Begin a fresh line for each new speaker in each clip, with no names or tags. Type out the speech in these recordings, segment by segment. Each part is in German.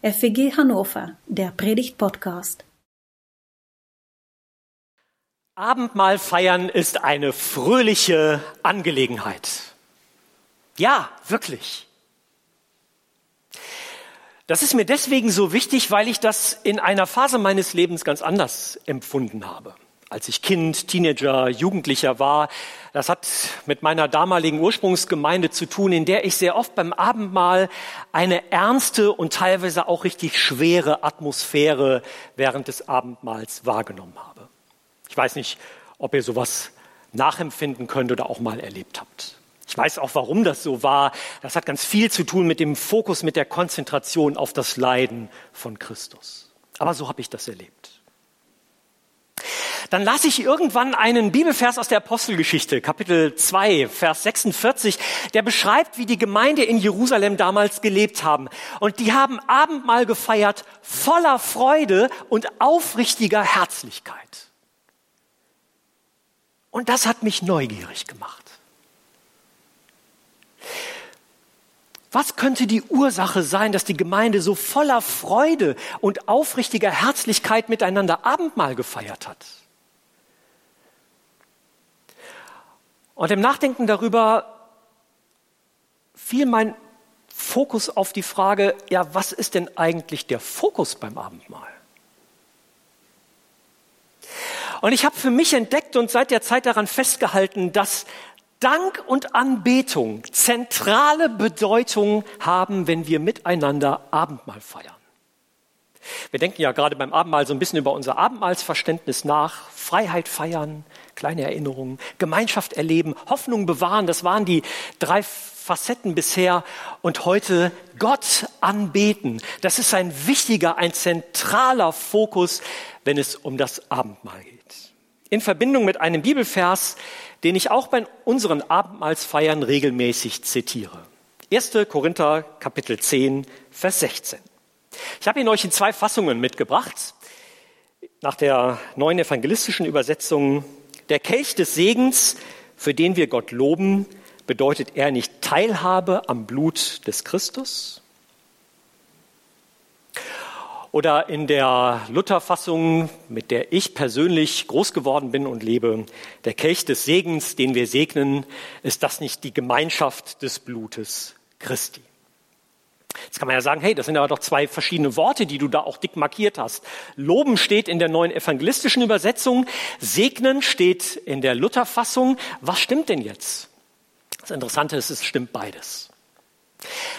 FEG Hannover, der Predigt-Podcast.
Abendmahl feiern ist eine fröhliche Angelegenheit. Ja, wirklich. Das ist mir deswegen so wichtig, weil ich das in einer Phase meines Lebens ganz anders empfunden habe als ich Kind, Teenager, Jugendlicher war. Das hat mit meiner damaligen Ursprungsgemeinde zu tun, in der ich sehr oft beim Abendmahl eine ernste und teilweise auch richtig schwere Atmosphäre während des Abendmahls wahrgenommen habe. Ich weiß nicht, ob ihr sowas nachempfinden könnt oder auch mal erlebt habt. Ich weiß auch, warum das so war. Das hat ganz viel zu tun mit dem Fokus, mit der Konzentration auf das Leiden von Christus. Aber so habe ich das erlebt dann las ich irgendwann einen Bibelvers aus der Apostelgeschichte, Kapitel 2, Vers 46, der beschreibt, wie die Gemeinde in Jerusalem damals gelebt haben. Und die haben Abendmahl gefeiert voller Freude und aufrichtiger Herzlichkeit. Und das hat mich neugierig gemacht. Was könnte die Ursache sein, dass die Gemeinde so voller Freude und aufrichtiger Herzlichkeit miteinander Abendmahl gefeiert hat? Und im Nachdenken darüber fiel mein Fokus auf die Frage, ja, was ist denn eigentlich der Fokus beim Abendmahl? Und ich habe für mich entdeckt und seit der Zeit daran festgehalten, dass Dank und Anbetung zentrale Bedeutung haben, wenn wir miteinander Abendmahl feiern. Wir denken ja gerade beim Abendmahl so ein bisschen über unser Abendmahlsverständnis nach. Freiheit feiern, kleine Erinnerungen, Gemeinschaft erleben, Hoffnung bewahren. Das waren die drei Facetten bisher. Und heute Gott anbeten. Das ist ein wichtiger, ein zentraler Fokus, wenn es um das Abendmahl geht. In Verbindung mit einem Bibelvers, den ich auch bei unseren Abendmahlsfeiern regelmäßig zitiere. 1. Korinther Kapitel 10, Vers 16. Ich habe ihn euch in zwei Fassungen mitgebracht. Nach der neuen evangelistischen Übersetzung, der Kelch des Segens, für den wir Gott loben, bedeutet er nicht Teilhabe am Blut des Christus? Oder in der Lutherfassung, mit der ich persönlich groß geworden bin und lebe, der Kelch des Segens, den wir segnen, ist das nicht die Gemeinschaft des Blutes Christi? Jetzt kann man ja sagen, hey, das sind aber doch zwei verschiedene Worte, die du da auch dick markiert hast. Loben steht in der neuen evangelistischen Übersetzung, segnen steht in der Lutherfassung. Was stimmt denn jetzt? Das Interessante ist, es stimmt beides.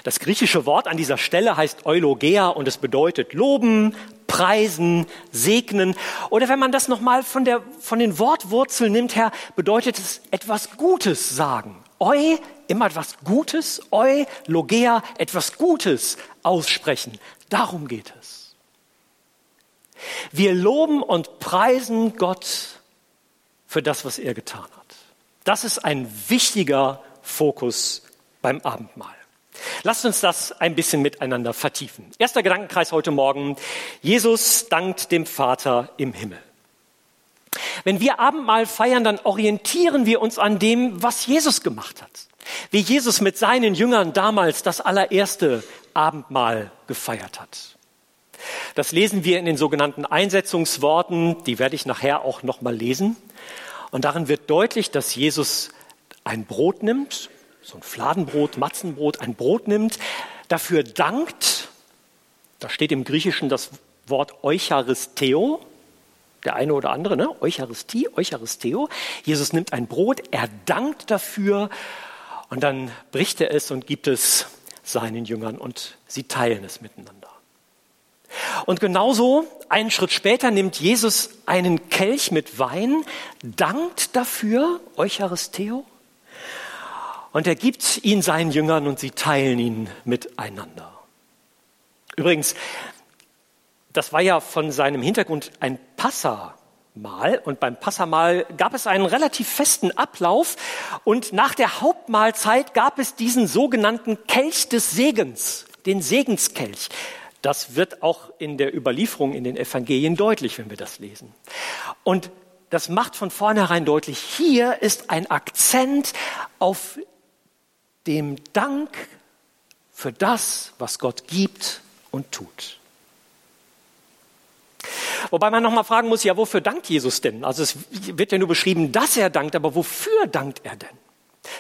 Das griechische Wort an dieser Stelle heißt Eulogea und es bedeutet loben, preisen, segnen. Oder wenn man das nochmal von, von den Wortwurzeln nimmt her, bedeutet es etwas Gutes sagen. Eu, immer etwas Gutes, eu, logea, etwas Gutes aussprechen. Darum geht es. Wir loben und preisen Gott für das, was er getan hat. Das ist ein wichtiger Fokus beim Abendmahl. Lasst uns das ein bisschen miteinander vertiefen. Erster Gedankenkreis heute Morgen. Jesus dankt dem Vater im Himmel. Wenn wir Abendmahl feiern, dann orientieren wir uns an dem, was Jesus gemacht hat. Wie Jesus mit seinen Jüngern damals das allererste Abendmahl gefeiert hat. Das lesen wir in den sogenannten Einsetzungsworten, die werde ich nachher auch nochmal lesen. Und darin wird deutlich, dass Jesus ein Brot nimmt, so ein Fladenbrot, Matzenbrot, ein Brot nimmt, dafür dankt. Da steht im Griechischen das Wort Eucharisteo, der eine oder andere, ne? Eucharistie, Eucharisteo. Jesus nimmt ein Brot, er dankt dafür und dann bricht er es und gibt es seinen Jüngern und sie teilen es miteinander. Und genauso, einen Schritt später, nimmt Jesus einen Kelch mit Wein, dankt dafür, Eucharisteo, und er gibt ihn seinen Jüngern und sie teilen ihn miteinander. Übrigens, das war ja von seinem Hintergrund ein Passamal und beim Passamal gab es einen relativ festen Ablauf und nach der Hauptmahlzeit gab es diesen sogenannten Kelch des Segens, den Segenskelch. Das wird auch in der Überlieferung in den Evangelien deutlich, wenn wir das lesen. Und das macht von vornherein deutlich, hier ist ein Akzent auf dem Dank für das, was Gott gibt und tut. Wobei man nochmal fragen muss, ja, wofür dankt Jesus denn? Also es wird ja nur beschrieben, dass er dankt, aber wofür dankt er denn?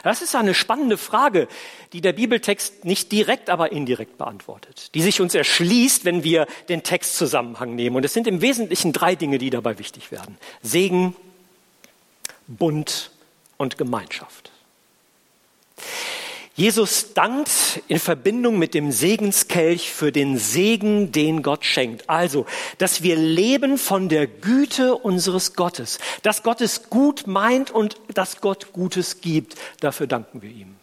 Das ist eine spannende Frage, die der Bibeltext nicht direkt, aber indirekt beantwortet, die sich uns erschließt, wenn wir den Textzusammenhang nehmen. Und es sind im Wesentlichen drei Dinge, die dabei wichtig werden. Segen, Bund und Gemeinschaft. Jesus dankt in Verbindung mit dem Segenskelch für den Segen, den Gott schenkt. Also, dass wir leben von der Güte unseres Gottes, dass Gott es gut meint und dass Gott Gutes gibt. Dafür danken wir ihm.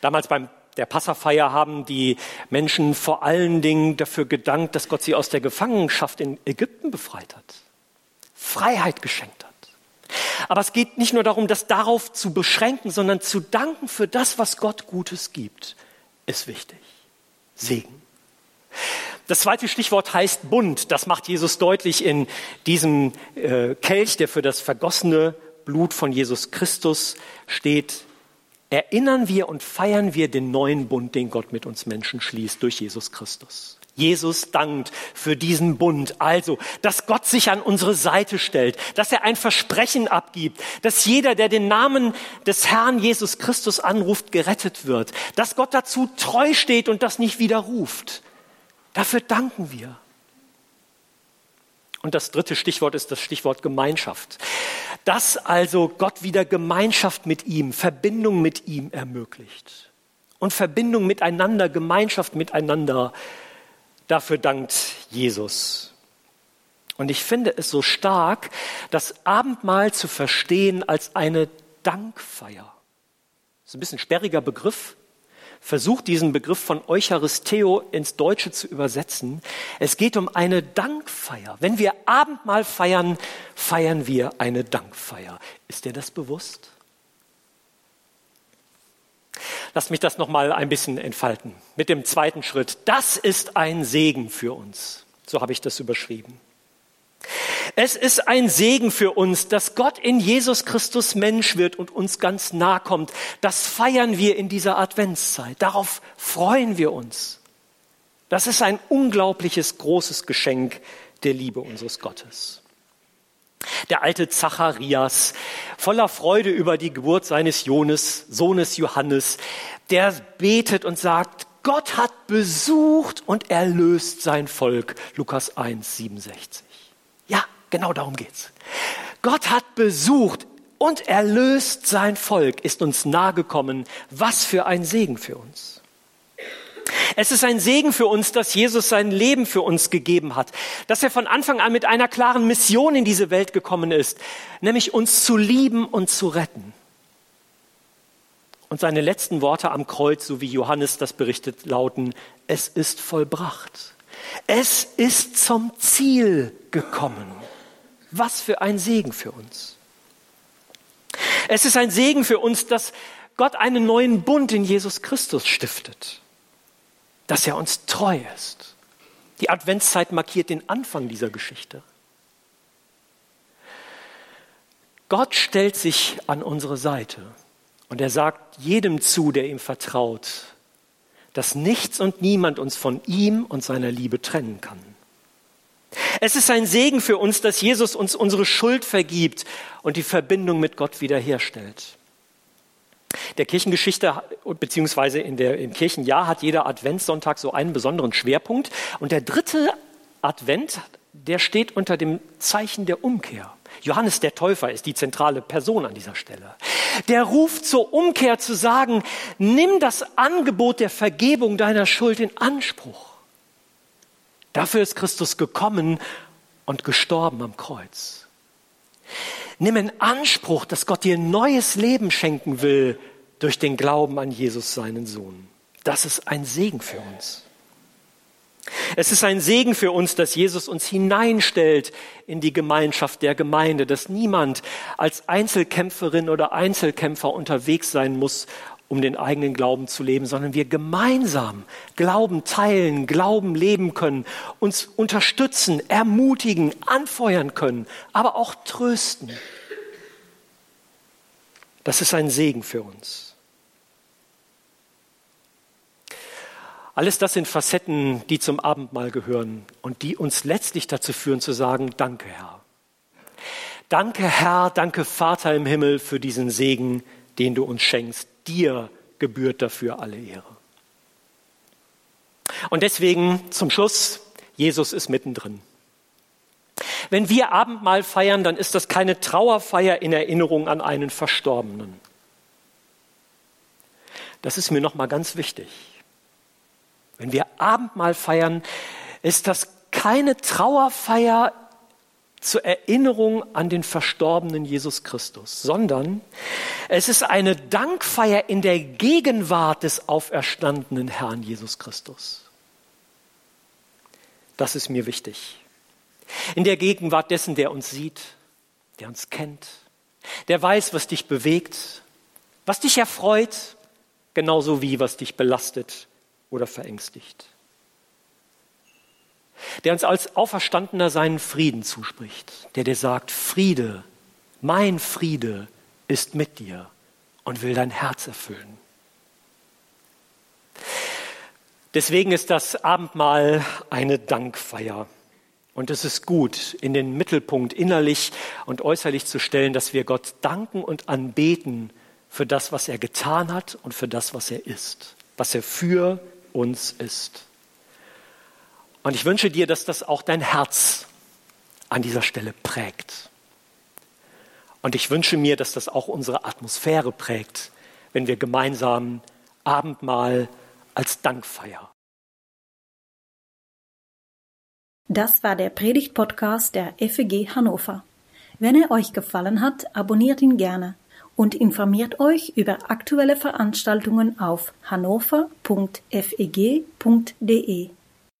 Damals beim der Passafeier haben die Menschen vor allen Dingen dafür gedankt, dass Gott sie aus der Gefangenschaft in Ägypten befreit hat, Freiheit geschenkt hat. Aber es geht nicht nur darum, das darauf zu beschränken, sondern zu danken für das, was Gott Gutes gibt, ist wichtig. Segen. Das zweite Stichwort heißt Bund. Das macht Jesus deutlich in diesem äh, Kelch, der für das vergossene Blut von Jesus Christus steht. Erinnern wir und feiern wir den neuen Bund, den Gott mit uns Menschen schließt durch Jesus Christus. Jesus dankt für diesen Bund. Also, dass Gott sich an unsere Seite stellt, dass er ein Versprechen abgibt, dass jeder, der den Namen des Herrn Jesus Christus anruft, gerettet wird, dass Gott dazu treu steht und das nicht widerruft. Dafür danken wir. Und das dritte Stichwort ist das Stichwort Gemeinschaft. Dass also Gott wieder Gemeinschaft mit ihm, Verbindung mit ihm ermöglicht. Und Verbindung miteinander, Gemeinschaft miteinander Dafür dankt Jesus. Und ich finde es so stark, das Abendmahl zu verstehen als eine Dankfeier. Das ist ein bisschen sperriger Begriff. Versucht diesen Begriff von Eucharisteo ins Deutsche zu übersetzen. Es geht um eine Dankfeier. Wenn wir Abendmahl feiern, feiern wir eine Dankfeier. Ist dir das bewusst? Lass mich das noch mal ein bisschen entfalten. Mit dem zweiten Schritt. Das ist ein Segen für uns. So habe ich das überschrieben. Es ist ein Segen für uns, dass Gott in Jesus Christus Mensch wird und uns ganz nah kommt. Das feiern wir in dieser Adventszeit. Darauf freuen wir uns. Das ist ein unglaubliches, großes Geschenk der Liebe unseres Gottes. Der alte Zacharias, voller Freude über die Geburt seines Jones, Sohnes Johannes, der betet und sagt, Gott hat besucht und erlöst sein Volk. Lukas 1, 67. Ja, genau darum geht's. Gott hat besucht und erlöst sein Volk, ist uns nahegekommen. Was für ein Segen für uns. Es ist ein Segen für uns, dass Jesus sein Leben für uns gegeben hat, dass er von Anfang an mit einer klaren Mission in diese Welt gekommen ist, nämlich uns zu lieben und zu retten. Und seine letzten Worte am Kreuz, so wie Johannes das berichtet, lauten, es ist vollbracht. Es ist zum Ziel gekommen. Was für ein Segen für uns. Es ist ein Segen für uns, dass Gott einen neuen Bund in Jesus Christus stiftet dass er uns treu ist. Die Adventszeit markiert den Anfang dieser Geschichte. Gott stellt sich an unsere Seite und er sagt jedem zu, der ihm vertraut, dass nichts und niemand uns von ihm und seiner Liebe trennen kann. Es ist ein Segen für uns, dass Jesus uns unsere Schuld vergibt und die Verbindung mit Gott wiederherstellt. Der Kirchengeschichte der, im Kirchenjahr hat jeder Adventssonntag so einen besonderen Schwerpunkt. Und der dritte Advent, der steht unter dem Zeichen der Umkehr. Johannes der Täufer ist die zentrale Person an dieser Stelle. Der ruft zur Umkehr zu sagen, nimm das Angebot der Vergebung deiner Schuld in Anspruch. Dafür ist Christus gekommen und gestorben am Kreuz. Nimm in Anspruch, dass Gott dir neues Leben schenken will durch den Glauben an Jesus, seinen Sohn. Das ist ein Segen für uns. Es ist ein Segen für uns, dass Jesus uns hineinstellt in die Gemeinschaft der Gemeinde, dass niemand als Einzelkämpferin oder Einzelkämpfer unterwegs sein muss, um den eigenen Glauben zu leben, sondern wir gemeinsam Glauben teilen, Glauben leben können, uns unterstützen, ermutigen, anfeuern können, aber auch trösten. Das ist ein Segen für uns. Alles das sind Facetten, die zum Abendmahl gehören und die uns letztlich dazu führen zu sagen, danke Herr. Danke Herr, danke Vater im Himmel für diesen Segen, den du uns schenkst. Dir gebührt dafür alle Ehre. Und deswegen zum Schluss, Jesus ist mittendrin. Wenn wir Abendmahl feiern, dann ist das keine Trauerfeier in Erinnerung an einen Verstorbenen. Das ist mir noch mal ganz wichtig. Wenn wir Abendmahl feiern, ist das keine Trauerfeier zur Erinnerung an den verstorbenen Jesus Christus, sondern es ist eine Dankfeier in der Gegenwart des auferstandenen Herrn Jesus Christus. Das ist mir wichtig. In der Gegenwart dessen, der uns sieht, der uns kennt, der weiß, was dich bewegt, was dich erfreut, genauso wie was dich belastet oder verängstigt. Der uns als Auferstandener seinen Frieden zuspricht, der dir sagt, Friede, mein Friede ist mit dir und will dein Herz erfüllen. Deswegen ist das Abendmahl eine Dankfeier. Und es ist gut, in den Mittelpunkt innerlich und äußerlich zu stellen, dass wir Gott danken und anbeten für das, was er getan hat und für das, was er ist, was er für uns ist. Und ich wünsche dir, dass das auch dein Herz an dieser Stelle prägt. Und ich wünsche mir, dass das auch unsere Atmosphäre prägt, wenn wir gemeinsam Abendmahl als Dankfeier.
Das war der Predigt-Podcast der FEG Hannover. Wenn er euch gefallen hat, abonniert ihn gerne und informiert euch über aktuelle Veranstaltungen auf hannover.feg.de.